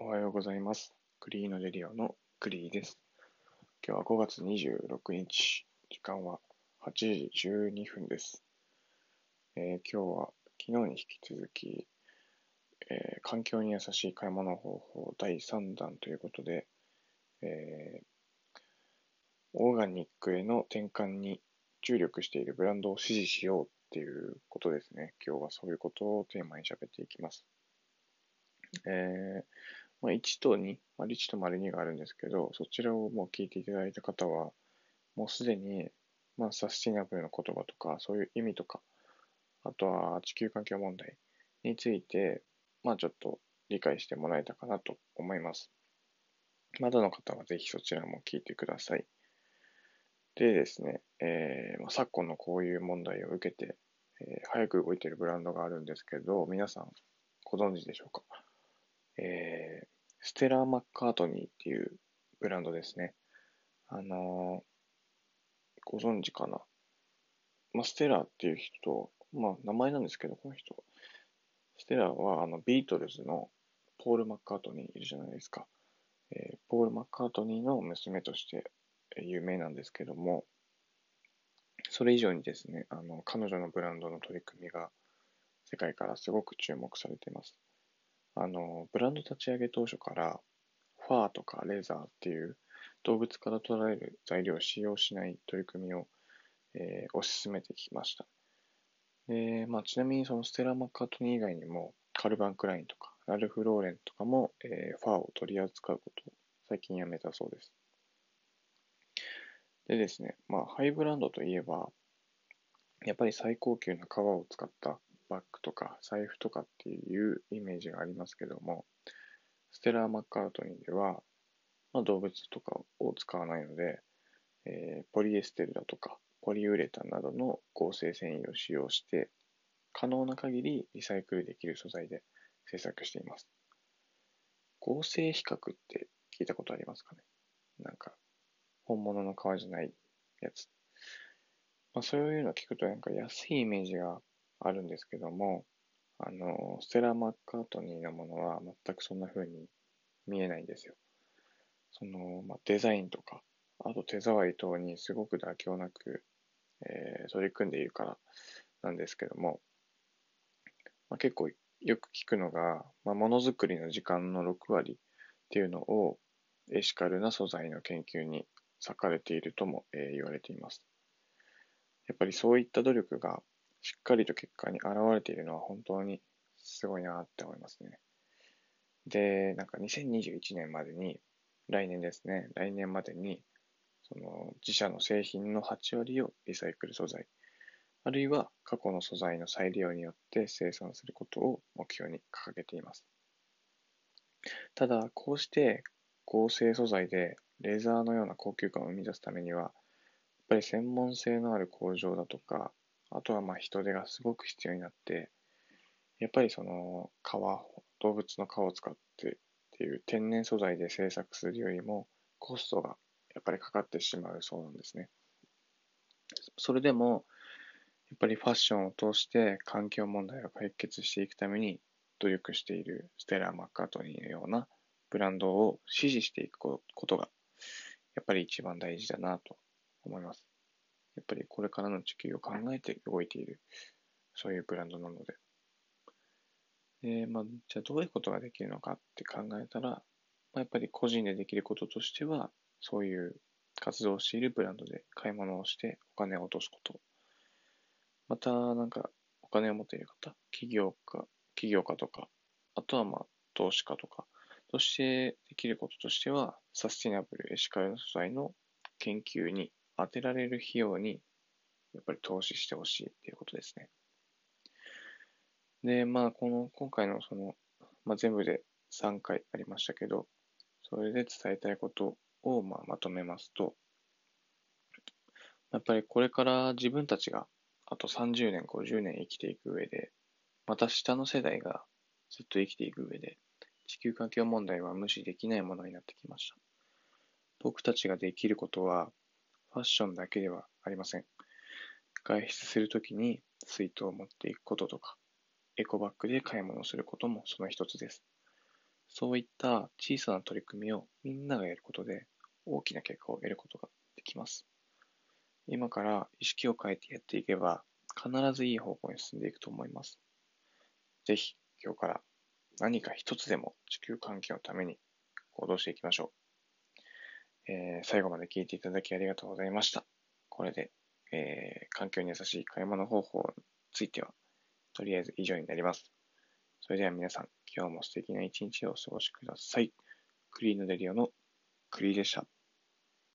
おはようございます。クリーノレディオのクリーです。今日は5月26日、時間は8時12分です。えー、今日は昨日に引き続き、えー、環境に優しい買い物方法第3弾ということで、えー、オーガニックへの転換に注力しているブランドを支持しようっていうことですね。今日はそういうことをテーマに喋っていきます。えーまあ、1と2、まあ、1と丸2があるんですけど、そちらをもう聞いていただいた方は、もうすでに、まあ、サスティナブルの言葉とか、そういう意味とか、あとは地球環境問題について、まあ、ちょっと理解してもらえたかなと思います。まだの方はぜひそちらも聞いてください。でですね、えーまあ、昨今のこういう問題を受けて、えー、早く動いているブランドがあるんですけど、皆さんご存知でしょうか？えー、ステラ・マッカートニーっていうブランドですね。あのー、ご存知かな？まあ、ステラーっていう人、まあ、名前なんですけど、この人。ステラは、あの、ビートルズのポール・マッカートニーいるじゃないですか。えー、ポール・マッカートニーの娘として有名なんですけども、それ以上にですね、あの、彼女のブランドの取り組みが世界からすごく注目されています。あの、ブランド立ち上げ当初から、ファーとかレーザーっていう動物から取られる材料を使用しない取り組みを、えー、推し進めてきました。で、まあ、ちなみにそのステラ・マッカートニー以外にも、カルバン・クラインとか、ラルフ・ローレンとかも、えー、ファーを取り扱うことを最近やめたそうです。でですね、まあ、ハイブランドといえば、やっぱり最高級な革を使ったバッグとか財布とかっていうイメージがありますけども、ステラー・マッカートニーでは、まあ、動物とかを使わないので、えー、ポリエステルだとかポリウレタンなどの合成繊維を使用して、可能な限りリサイクルできる素材で製作しています。合成比較って聞いたことありますかね？なんか、本物の革じゃないやつ。まあ、そういうの聞くとなんか安いイメージがあるんですけども、あの、ステラ・マッカートニーのものは全くそんな風に見えないんですよ。その、まあ、デザインとか、あと手触り等にすごく妥協なく、えー、取り組んでいるからなんですけども、まあ、結構よく聞くのが、まあ、ものづくりの時間の6割っていうのをエシカルな素材の研究に割かれているとも、えー、言われています。やっぱりそういった努力がしっかりと結果に現れているのは本当にすごいなって思いますね。で、なんか2021年までに、来年ですね、来年までに、その自社の製品の8割をリサイクル素材、あるいは過去の素材の再利用によって生産することを目標に掲げています。ただ、こうして合成素材でレーザーのような高級感を生み出すためには、やっぱり専門性のある工場だとか、あとはまあ人手がすごく必要になって、やっぱりその皮、動物の皮を使ってっていう天然素材で製作するよりもコストがやっぱりかかってしまうそうなんですね。それでも、やっぱりファッションを通して環境問題を解決していくために努力しているステラ・マッカートニーのようなブランドを支持していくことがやっぱり一番大事だなと思います。やっぱりこれからの地球を考えて動いている、そういうブランドなので。で、まあ、じゃあどういうことができるのかって考えたら、まあ、やっぱり個人でできることとしては、そういう活動をしているブランドで買い物をしてお金を落とすこと。また、なんか、お金を持っている方、企業家、企業家とか、あとはまあ、投資家とか、としてできることとしては、サスティナブルエシカル素材の研究に当てられる費用に、やっぱり投資してほしいっていうことですね。で、まあ、この、今回のその、まあ、全部で3回ありましたけど、それで伝えたいことを、まあ、まとめますと、やっぱりこれから自分たちがあと30年、50年生きていく上で、また下の世代がずっと生きていく上で、地球環境問題は無視できないものになってきました。僕たちができることは、ファッションだけではありません。外出するときに水筒を持っていくこととか、エコバッグで買い物をすることもその一つです。そういった小さな取り組みをみんながやることで大きな結果を得ることができます。今から意識を変えてやっていけば必ずいい方向に進んでいくと思います。ぜひ今日から何か一つでも地球環境のために行動していきましょう。えー、最後まで聞いていただきありがとうございました。これで、えー、環境に優しい買い物方法については、とりあえず以上になります。それでは皆さん、今日も素敵な一日をお過ごしください。クリーンのデリオのクリーでした。